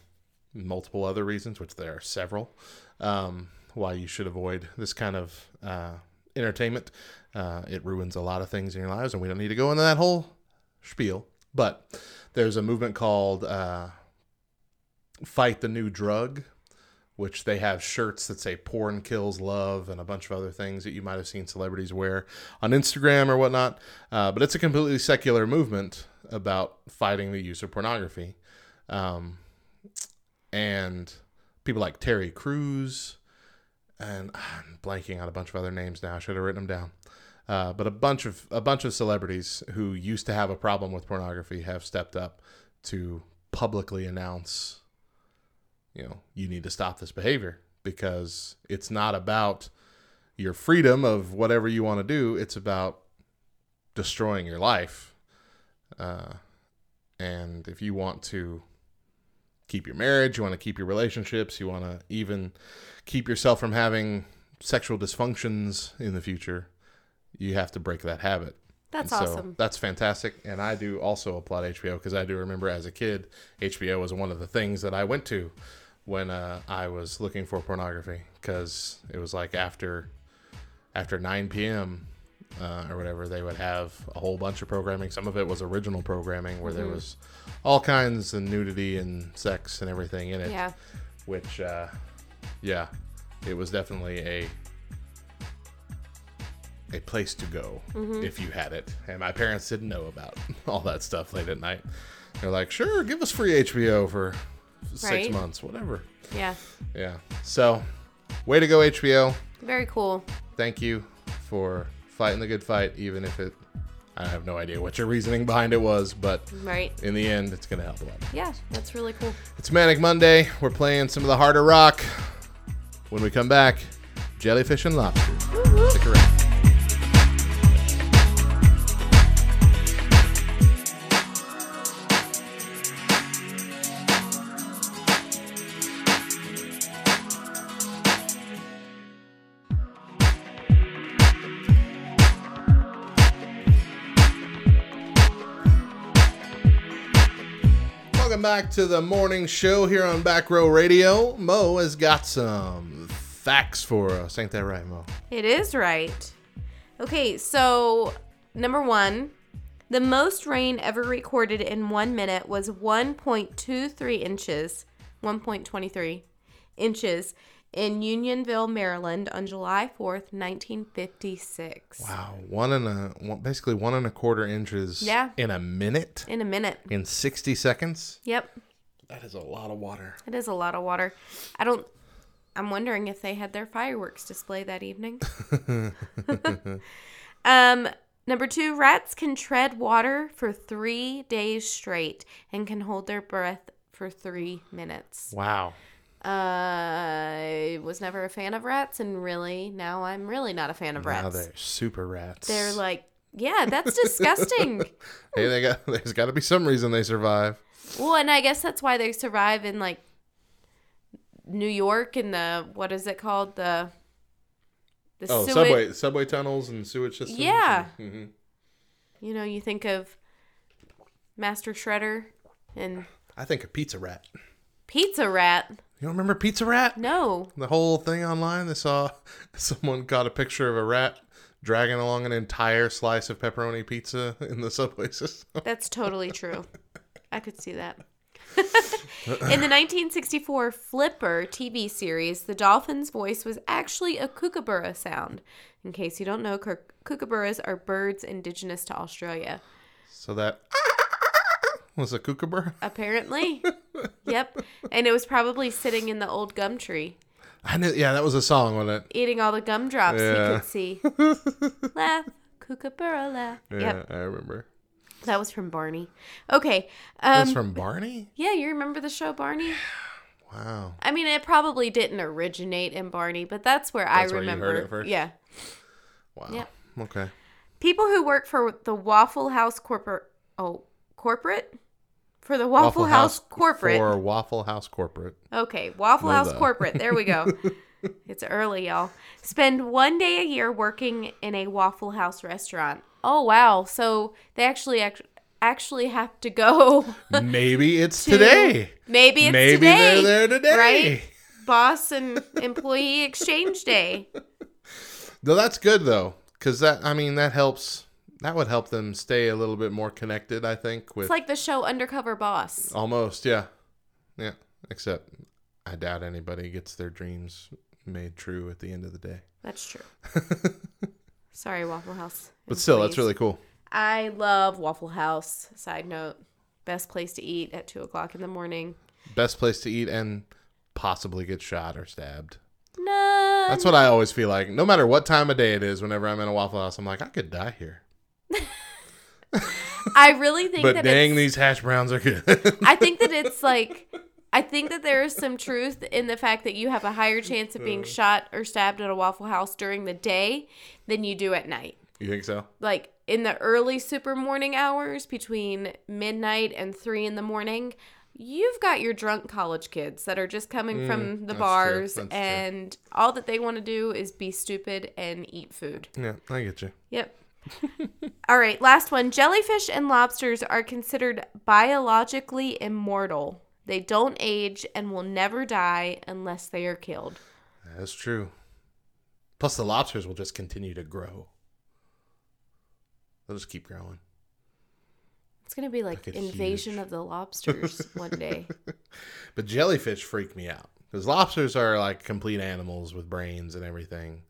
multiple other reasons, which there are several, um, why you should avoid this kind of uh, entertainment. Uh, it ruins a lot of things in your lives, and we don't need to go into that whole spiel. But there's a movement called uh, Fight the New Drug, which they have shirts that say porn kills love and a bunch of other things that you might have seen celebrities wear on Instagram or whatnot. Uh, but it's a completely secular movement about fighting the use of pornography. Um, and people like Terry Crews, and I'm blanking on a bunch of other names now. I should have written them down. Uh, but a bunch of a bunch of celebrities who used to have a problem with pornography have stepped up to publicly announce, you know, you need to stop this behavior because it's not about your freedom of whatever you want to do. It's about destroying your life. Uh, and if you want to keep your marriage, you want to keep your relationships, you want to even keep yourself from having sexual dysfunctions in the future, you have to break that habit. That's so awesome. That's fantastic. And I do also applaud HBO because I do remember as a kid, HBO was one of the things that I went to when uh, I was looking for pornography because it was like after after 9 p.m. Uh, or whatever, they would have a whole bunch of programming. Some of it was original programming where Mm-hmm. there was all kinds of nudity and sex and everything in it. Yeah. Which, uh, yeah, it was definitely a a place to go Mm-hmm. if you had it. And my parents didn't know about all that stuff late at night. They're like, sure, give us free HBO for six Right. months, whatever. Yeah. Yeah. So, way to go, HBO. Very cool. Thank you for fighting the good fight, even if it. I have no idea what your reasoning behind it was, but Right. in the end, it's going to help a lot. Yeah, that's really cool. It's Manic Monday. We're playing some of the harder rock. When we come back, jellyfish and lobster. Back to the morning show here on Back Row Radio. Mo has got some facts for us. Ain't that right, Mo? It is right. Okay, so number one, the most rain ever recorded in one minute was 1.23 inches, 1.23 inches in Unionville, Maryland on July 4th, 1956. Wow, one and a one, basically one and a quarter inches. Yeah. In a minute, In a minute. in sixty seconds. Yep, That is a lot of water. it is a lot of water. I don't. I'm wondering if they had their fireworks display that evening. um, number two, rats can tread water for three days straight and can hold their breath for three minutes. Wow. I was never a fan of rats, and really, now I'm really not a fan of rats. Now they're super rats. They're like, yeah, that's disgusting. hey, they got. There's got to be some reason they survive. well, and I guess that's why they survive in like New York and the what is it called the the Oh, sewage. subway subway tunnels and sewage systems. Yeah. Mhm. You know, you think of Master Shredder and I think a pizza rat. Pizza Rat. You don't remember Pizza Rat? No. The whole thing online, they saw someone got a picture of a rat dragging along an entire slice of pepperoni pizza in the subway system. That's totally true. I could see that. In the 1964 Flipper TV series, the dolphin's voice was actually a kookaburra sound. In case you don't know, kookaburras are birds indigenous to Australia. So that was a kookaburra. Apparently. yep. And it was probably sitting in the old gum tree, I knew. Yeah, that was a song, wasn't it? eating all the gumdrops Yeah. you could see. laugh, kookaburra, laugh. Yeah, Yep. I remember. That was from Barney. Okay. Um, That's from Barney. yeah, you remember the show Barney? Wow. I mean, it probably didn't originate in Barney, but that's where That's I where you remember. heard it first? Yeah. Wow. Yep. Okay. People who work for the Waffle House corporate oh, corporate? For the Waffle, House, corporate. for Waffle House corporate. Okay, Waffle House corporate. There we go. it's early, y'all. Spend one day a year working in a Waffle House restaurant. Oh wow! So they actually act- actually have to go. Maybe it's to- today. Maybe it's Maybe today. they're there today. right? Boss and employee exchange day. No, that's good though, because that I mean that helps. That would help them stay a little bit more connected. I think with It's like the show Undercover Boss. almost yeah, yeah. Except I doubt anybody gets their dreams made true at the end of the day. That's true. Sorry, Waffle House. But still, that's really cool. I love Waffle House. Side note, best place to eat at two o'clock in the morning. Best place to eat and possibly get shot or stabbed. No, That's what I always feel like. No matter what time of day it is, whenever I'm in a Waffle House, I'm like, I could die here. I really think But that dang, these hash browns are good. I think that it's like I think that there is some truth in the fact that you have a higher chance of Uh. being shot or stabbed at a Waffle House during the day than you do at night. you think so? Like in the early super morning hours between midnight and three in the morning, you've got your drunk college kids that are just coming from the Mm, that's true. bars That's true. and all that they want to do is be stupid and eat food. Yeah, I get you. Yep. All right, last one. Jellyfish and lobsters are considered biologically immortal. They don't age and will never die unless they are killed. That's true. Plus, the lobsters will just continue to grow. They'll just keep growing. It's going to be like Like invasion huge- of the lobsters one day. But jellyfish freak me out because lobsters are like complete animals with brains and everything.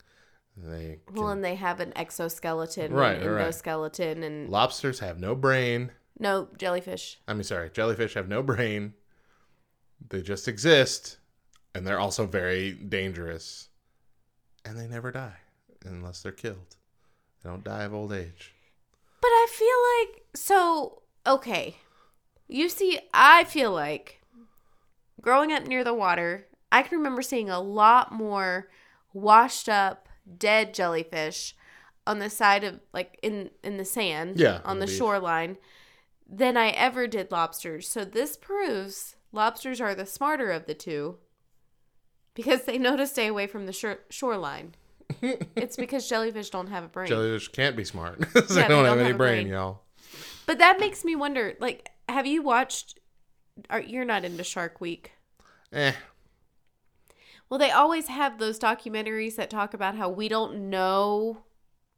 They Well, and they have an exoskeleton, Right, right. endoskeleton, and lobsters have no brain. no jellyfish. I mean, sorry, jellyfish have no brain. They just exist, and they're also very dangerous. And they never die unless they're killed. They don't die of old age. But I feel like so okay. You see, I feel like growing up near the water, I can remember seeing a lot more washed up dead jellyfish on the side of like in in the sand Yeah, on the the shoreline than I ever did lobsters. So this proves lobsters are the smarter of the two because they know to stay away from the shore- shoreline. it's because jellyfish don't have a brain. Jellyfish can't be smart. they Yeah, don't they have don't any have a brain, brain. y'all. But that makes me wonder. Like, have you watched? Are you're not into Shark Week? Eh. Well, they always have those documentaries that talk about how we don't know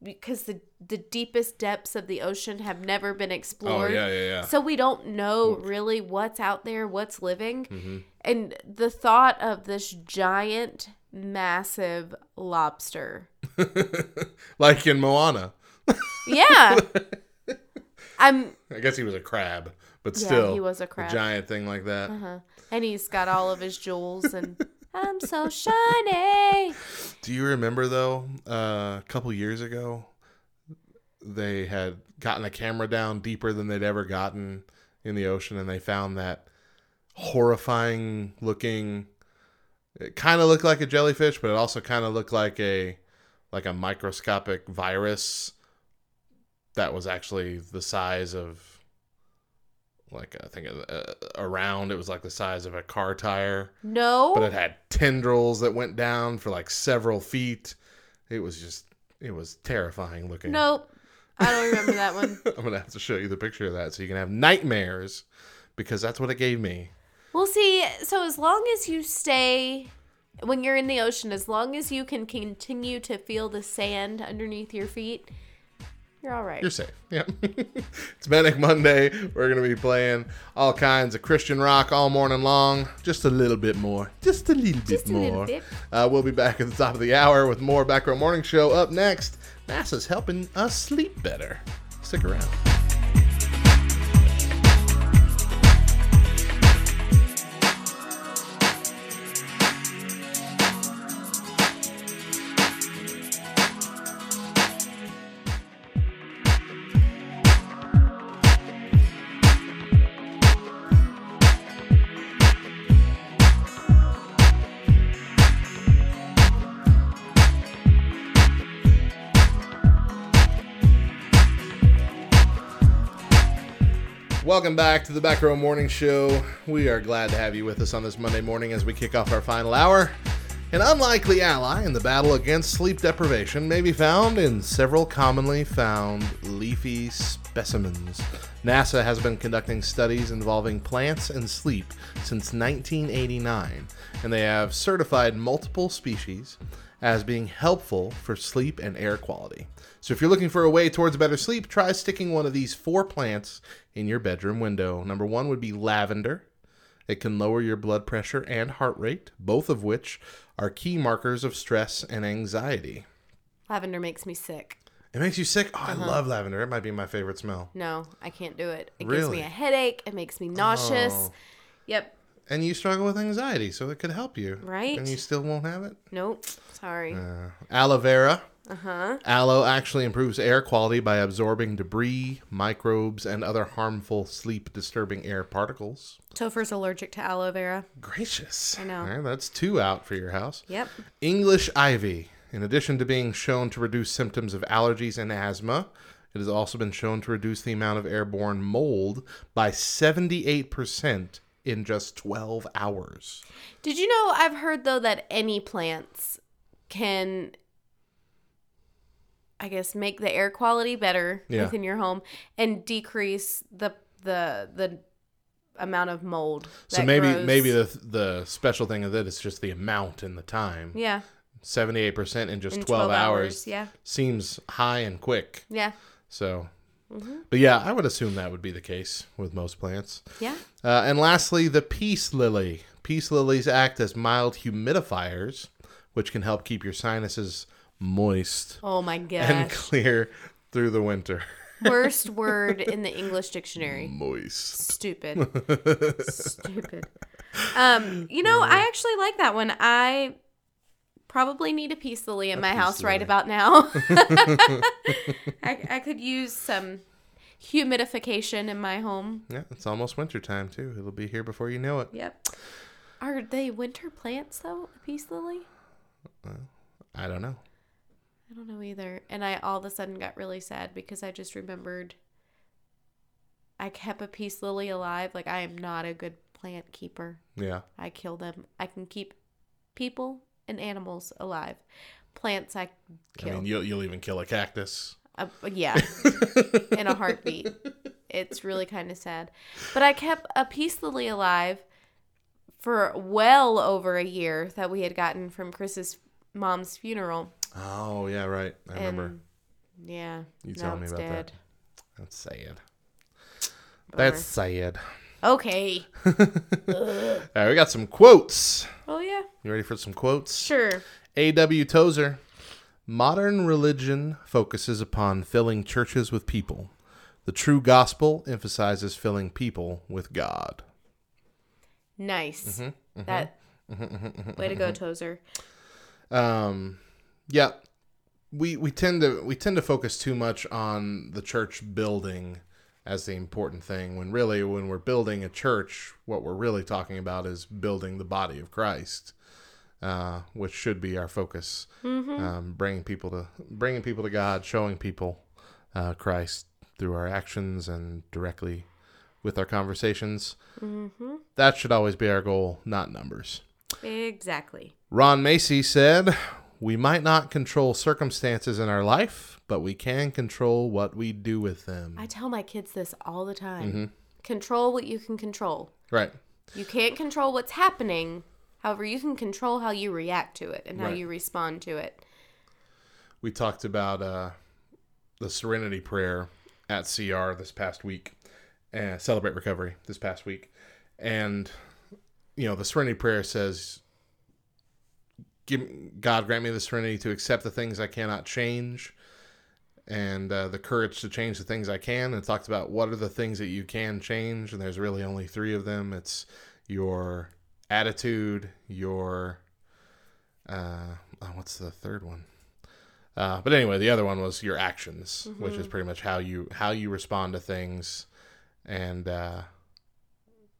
because the the deepest depths of the ocean have never been Oh, explored. yeah, yeah, yeah. So we don't know really what's out there, what's living. Mm-hmm. And the thought of this giant, massive lobster. like in Moana. Yeah. I'm I guess he was a crab, but Yeah, still. he was a crab. giant thing like that. uh-huh. and he's got all of his jewels and I'm so shiny. Do you remember though? Uh, a couple years ago, they had gotten a camera down deeper than they'd ever gotten in the ocean, and they found that horrifying looking. It kind of looked like a jellyfish, but it also kind of looked like a like a microscopic virus that was actually the size of like I think uh, around it was like the size of a car tire No. but it had tendrils that went down for like several feet. It was just it was terrifying looking. Nope. I don't remember that one. I'm gonna have to show you the picture of that so you can have nightmares because that's what it gave me. Well, see, so as long as you stay when you're in the ocean, as long as you can continue to feel the sand underneath your feet, you're all right. You're safe. Yeah. it's Manic Monday. We're going to be playing all kinds of Christian rock all morning long. Just a little bit more. Just a little bit Just a more. little bit. Uh, we'll be back at the top of the hour with more Back Row Morning Show. Up next, NASA's helping us sleep better. Stick around. Welcome back to the Back Row Morning Show. We are glad to have you with us on this Monday morning as we kick off our final hour. An unlikely ally in the battle against sleep deprivation may be found in several commonly found leafy specimens. NASA has been conducting studies involving plants and sleep since 1989, and they have certified multiple species as being helpful for sleep and air quality. So if you're looking for a way towards better sleep, try sticking one of these four plants in your bedroom window. Number one would be lavender. It can lower your blood pressure and heart rate, both of which are key markers of stress and anxiety. Lavender makes me sick. It makes you sick. Oh, I love lavender. It might be my favorite smell. No, I can't do it. It gives me a headache. It makes me nauseous. Oh. Yep. And you struggle with anxiety, so it could help you. Right. And you still won't have it? Nope. Sorry. Uh, aloe vera. Uh huh. Aloe actually improves air quality by absorbing debris, microbes, and other harmful sleep disturbing air particles. Topher's allergic to aloe vera. Gracious. I know. Right, that's two out for your house. Yep. English ivy. In addition to being shown to reduce symptoms of allergies and asthma, it has also been shown to reduce the amount of airborne mold by 78% in just 12 hours. Did you know I've heard though that any plants can I guess make the air quality better Yeah. within your home and decrease the the the amount of mold. So that maybe grows. maybe the the special thing of it is just the amount and the time. Yeah. 78% in just In 12, 12 hours. hours, yeah. Seems high and quick. Yeah. So Mm-hmm. But yeah, I would assume that would be the case with most plants. Yeah. Uh, and lastly, the peace lily. Peace lilies act as mild humidifiers, which can help keep your sinuses moist Oh my god. and clear through the winter. Worst word in the English dictionary. Moist. Stupid. Stupid. Um, you know, I actually like that one. I probably need a peace lily in my house right about now. I, I could use some humidification in my home. Yeah, it's almost winter time too. It'll be here before you know it. Yep. Are they winter plants though? A peace lily? I don't know. I don't know either. And I all of a sudden got really sad because I just remembered I kept a peace lily alive. Like I am not a good plant keeper. Yeah. I kill them. I can keep people and animals alive. Plants I I kill. mean, you'll, you'll even kill a cactus. Uh, yeah, in a heartbeat. It's really kind of sad. But I kept a peace lily alive for well over a year that we had gotten from Chris's mom's funeral. Oh, yeah, right. I remember. Yeah, You telling me about that. dead. That's sad. Bummer. That's sad. Okay. All right, we got some quotes. Oh yeah. You ready for some quotes? Sure. A.W. Tozer. Modern religion focuses upon filling churches with people. The true gospel emphasizes filling people with God. Nice. Mm-hmm, mm-hmm. That. Mm-hmm, mm-hmm, Way to go, Tozer. Um, yeah, we we tend to we tend to focus too much on the church building as the important thing when really when we're building a church, what we're really talking about is building the body of Christ, uh, which should be our focus. Um, bringing people to bringing people to God, showing people uh, Christ through our actions and directly with our conversations. That should always be our goal, not numbers. Exactly. Ron Macy said, we might not control circumstances in our life, but we can control what we do with them. I tell my kids this all the time. Mm-hmm. Control what you can control. right. You can't control what's happening. However, you can control how you react to it and how Right. you respond to it. We talked about uh, the Serenity Prayer at CR this past week, and Celebrate Recovery this past week, and you know the Serenity Prayer says, "Give God grant me the serenity to accept the things I cannot change." And uh, the courage to change the things I can. And it talks about what are the things that you can change. And there's really only three of them it's your attitude, your. Uh, oh, what's the third one? Uh, but anyway, the other one was your actions, which is pretty much how you how you respond to things, and uh,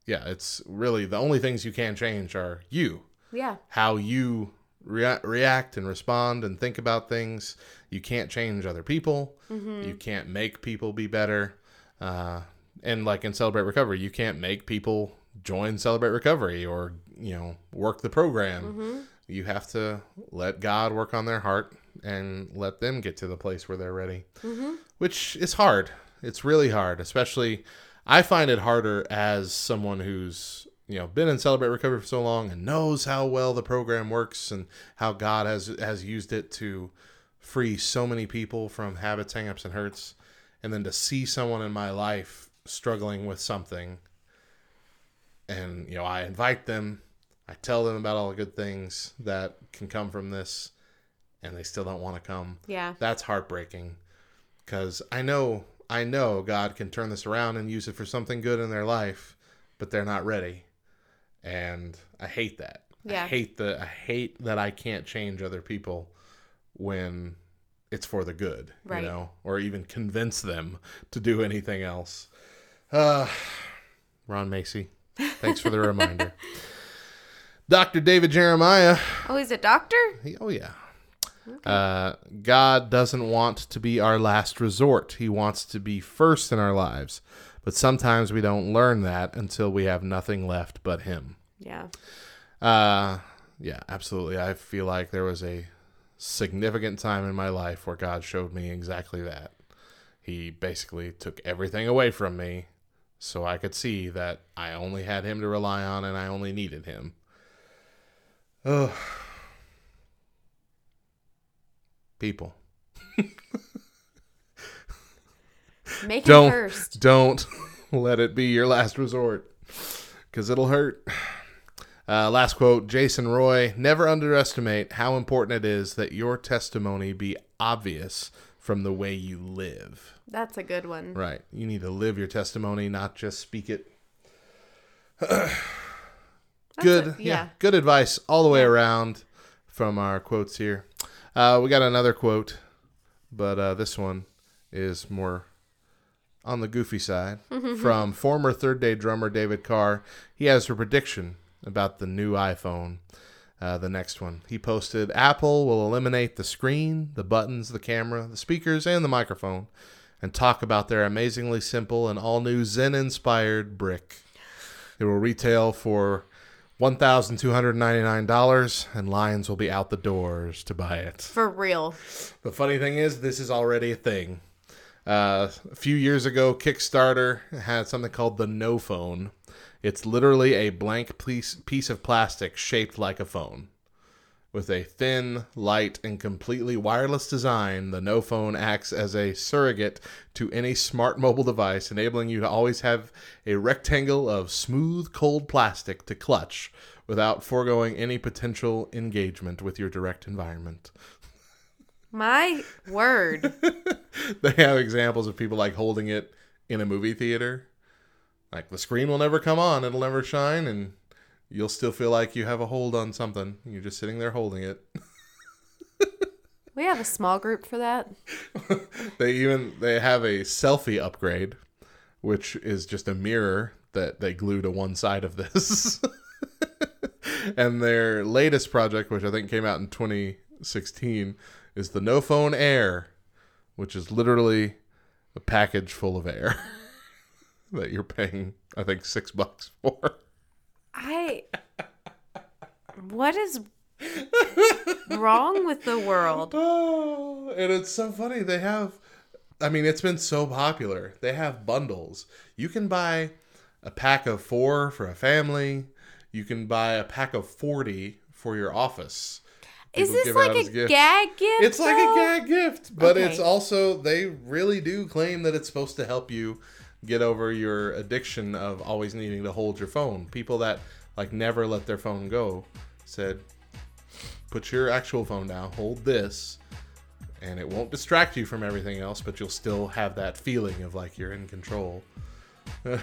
yeah, it's really the only things you can change are you, Yeah. how you rea- react and respond and think about things. You can't change other people. Mm-hmm. You can't make people be better. Uh, and like in Celebrate Recovery, you can't make people join Celebrate Recovery or you know work the program. Mm-hmm. You have to let God work on their heart and let them get to the place where they're ready, mm-hmm. which is hard. It's really hard, especially. I find it harder as someone who's you know been in Celebrate Recovery for so long and knows how well the program works and how God has has used it to free so many people from habits, hangups, and hurts, and then to see someone in my life struggling with something, and you know I invite them, I tell them about all the good things that can come from this, and they still don't want to come. Yeah. That's heartbreaking, because I know I know God can turn this around and use it for something good in their life, but they're not ready, and I hate that. I Yeah. hate the I hate that I can't change other people when it's for the good, Right. you know, or even convince them to do anything else. Uh, Ron Macy, thanks for the reminder. Dr. David Jeremiah, Oh, he's a doctor? he- oh yeah. Uh, God doesn't want to be our last resort. He wants to be first in our lives. But sometimes we don't learn that until we have nothing left but Him. Yeah. Uh, yeah, absolutely. I feel like there was a significant time in my life where God showed me exactly that. He basically took everything away from me so I could see that I only had him to rely on and I only needed him. Oh. People. Make Don't him first. don't let it be your last resort cuz it'll hurt. Uh, last quote Jason Roy Never underestimate how important it is that your testimony be obvious from the way you live. That's a good one. Right. You need to live your testimony, not just speak it. Good. a- yeah. yeah. Good advice all the way around from our quotes here. Uh, we got another quote, but uh, this one is more on the goofy side from former third day drummer David Carr. He has a prediction about the new iPhone. Uh, the next one. He posted Apple will eliminate the screen, the buttons, the camera, the speakers, and the microphone, and talk about their amazingly simple and all new Zen inspired brick. It will retail for $1,299, and lines will be out the doors to buy it. For real. The funny thing is, this is already a thing. Uh, a few years ago, Kickstarter had something called the No Phone. It's literally a blank piece, piece of plastic shaped like a phone. With a thin, light, and completely wireless design, the No Phone acts as a surrogate to any smart mobile device, enabling you to always have a rectangle of smooth, cold plastic to clutch without foregoing any potential engagement with your direct environment. My word. they have examples of people like holding it in a movie theater. Like the screen will never come on, it'll never shine, and you'll still feel like you have a hold on something. You're just sitting there holding it. we have a small group for that. They even they have a selfie upgrade, which is just a mirror that they glue to one side of this. and their latest project, which I think came out in 2016, is the No Phone Air, which is literally a package full of air that you're paying, I think, six bucks for. I. What is wrong with the world? Oh, and it's so funny. They have, I mean, it's been so popular. They have bundles. You can buy a pack of four for a family. You can buy a pack of 40 for your office. Is this like a gifts. gag gift? It's like a gag gift, but it's also, they really do claim that it's supposed to help you get over your addiction of always needing to hold your phone. People that like never let their phone go said, put your actual phone down, hold this, and it won't distract you from everything else, but you'll still have that feeling of like you're in control. it's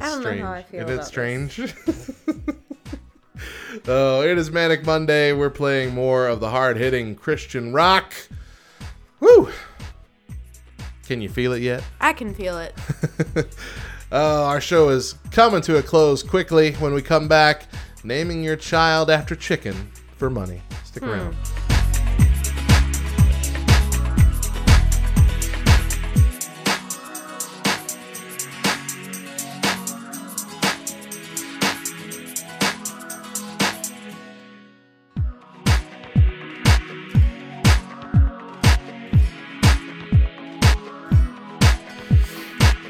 I don't know how I feel It is strange. oh, it is Manic Monday. We're playing more of the hard hitting Christian rock. Woo! Can you feel it yet? I can feel it. Uh, our show is coming to a close quickly. When we come back, naming your child after chicken for money. Stick around.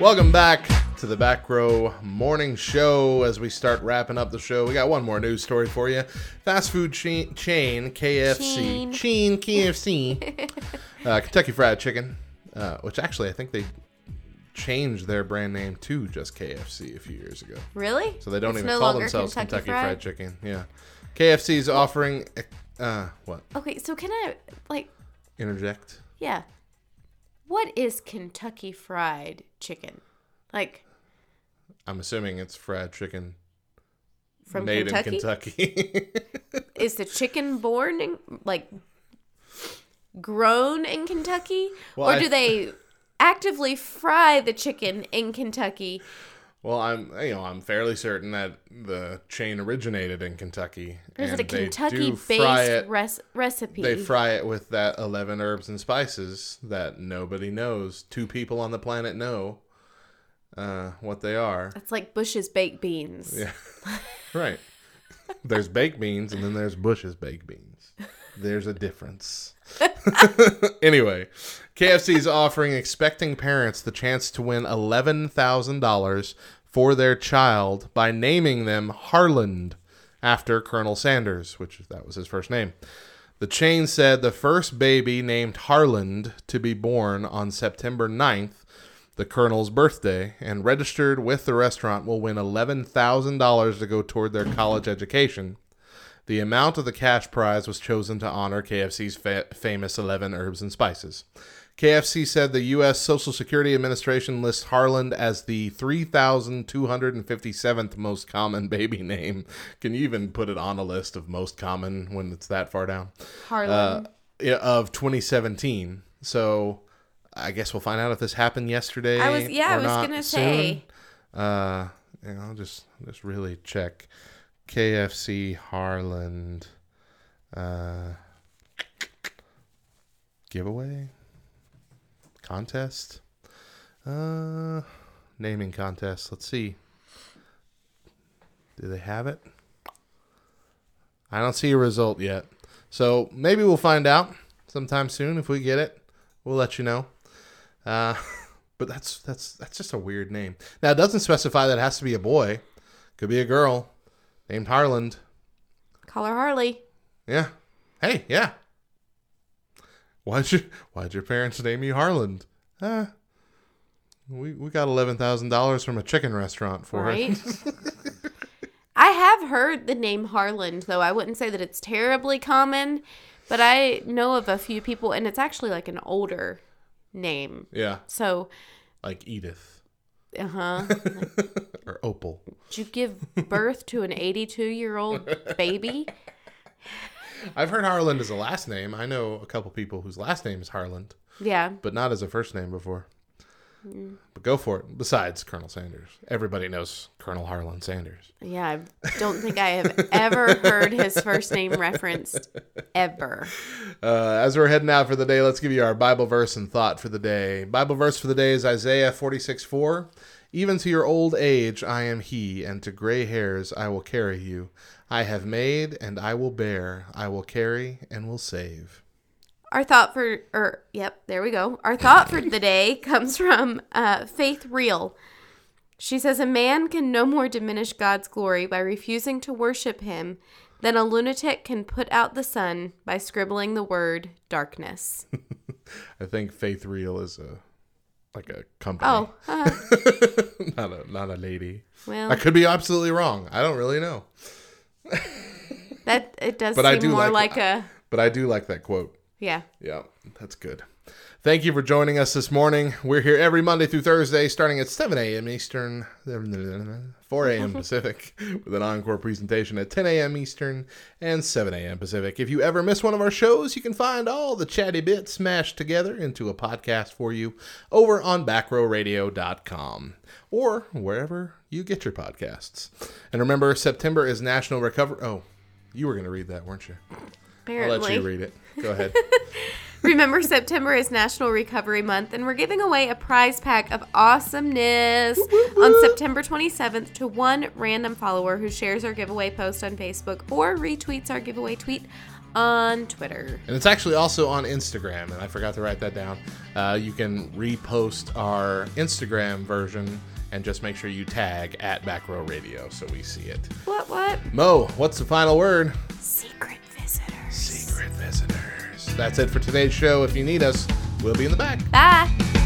Welcome back to the Back Row Morning Show. As we start wrapping up the show, we got one more news story for you. Fast food chain, chain KFC, chain KFC, uh, Kentucky Fried Chicken, uh, which actually I think they changed their brand name to just KFC a few years ago, Really? so they don't It's even no call themselves Kentucky Kentucky, Fried? Chicken. Yeah, KFC is offering. Uh, what? Okay, so can I like Interject. yeah. What is Kentucky fried chicken? Like I'm assuming it's fried chicken from made Kentucky? in Kentucky. Is the chicken born in like grown in Kentucky? Well, or I- do they actively fry the chicken in Kentucky? Well, I'm you know I'm fairly certain that the chain originated in Kentucky. Is it and a Kentucky-based res- recipe? They fry it with that eleven herbs and spices that nobody knows. Two people on the planet know uh, what they are. It's like Bush's baked beans. Yeah, right. There's baked beans and then there's Bush's baked beans. There's a difference. anyway, KFC is offering expecting parents the chance to win $11,000 for their child by naming them Harland after Colonel Sanders, which that was his first name. The chain said the first baby named Harland to be born on September 9th, the Colonel's birthday, and registered with the restaurant will win $11,000 to go toward their college education. The amount of the cash prize was chosen to honor KFC's fa- famous 11 herbs and spices. KFC said the U.S. Social Security Administration lists Harland as the 3,257th most common baby name. Can you even put it on a list of most common when it's that far down? Harlan. Uh, of 2017. So I guess we'll find out if this happened yesterday. I was yeah, I was gonna say. Uh, yeah, I'll just just really check KFC Harland uh, giveaway contest. Uh, naming contest. Let's see. Do they have it? I don't see a result yet. So maybe we'll find out sometime soon if we get it. We'll let you know. Uh, but that's that's that's just a weird name. Now it doesn't specify that it has to be a boy. Could be a girl named Harland. Call her Harley. Yeah. Hey, yeah. Why'd you why'd your parents name you Harland? Uh we we got eleven thousand dollars from a chicken restaurant for Right? it. I have heard the name Harland, though. I wouldn't say that it's terribly common, but I know of a few people, and it's actually like an older name. yeah, So, like Edith uh huh. or Opal. Did you give birth to an 82 year old baby? I've heard Harland as a last name. I know a couple people whose last name is Harland, Yeah. but not as a first name before. But go for it. Besides Colonel Sanders, everybody knows Colonel Harlan Sanders. Yeah. I don't think I have ever heard his first name referenced ever. Uh, as we're heading out for the day, let's give you our Bible verse and thought for the day. Bible verse for the day is Isaiah 46 4. Even to your old age, I am he, and to gray hairs, I will carry you. I have made, and I will bear. I will carry, and will save. Our thought for, or yep, there we go. Our thought for the day comes from uh, Faith Real. She says, A man can no more diminish God's glory by refusing to worship him than a lunatic can put out the sun by scribbling the word darkness. I think Faith Real is a like a company. Oh, uh, not a not a lady. well, I could be absolutely wrong. I don't really know. That it does But I seem do more like- like a But I do like that quote. yeah. Yeah, that's good. Thank you for joining us this morning. We're here every Monday through Thursday, starting at 7 a.m. Eastern, 4 a.m. Pacific, with an encore presentation at 10 a.m. Eastern and 7 a.m. Pacific. If you ever miss one of our shows, you can find all the chatty bits mashed together into a podcast for you over on backrowradio.com or wherever you get your podcasts. And remember, September is National Recovery. Oh, you were going to read that, weren't you? I'll let you read it. Go ahead. Remember, September is National Recovery Month, and we're giving away a prize pack of awesomeness on September 27th to one random follower who shares our giveaway post on Facebook or retweets our giveaway tweet on Twitter. And it's actually also on Instagram, and I forgot to write that down. Uh, you can repost our Instagram version and just make sure you tag at Back Row Radio so we see it. What, what? Mo, what's the final word? Secret visitors. Secret visitors. That's it for today's show. If you need us, we'll be in the back. Bye.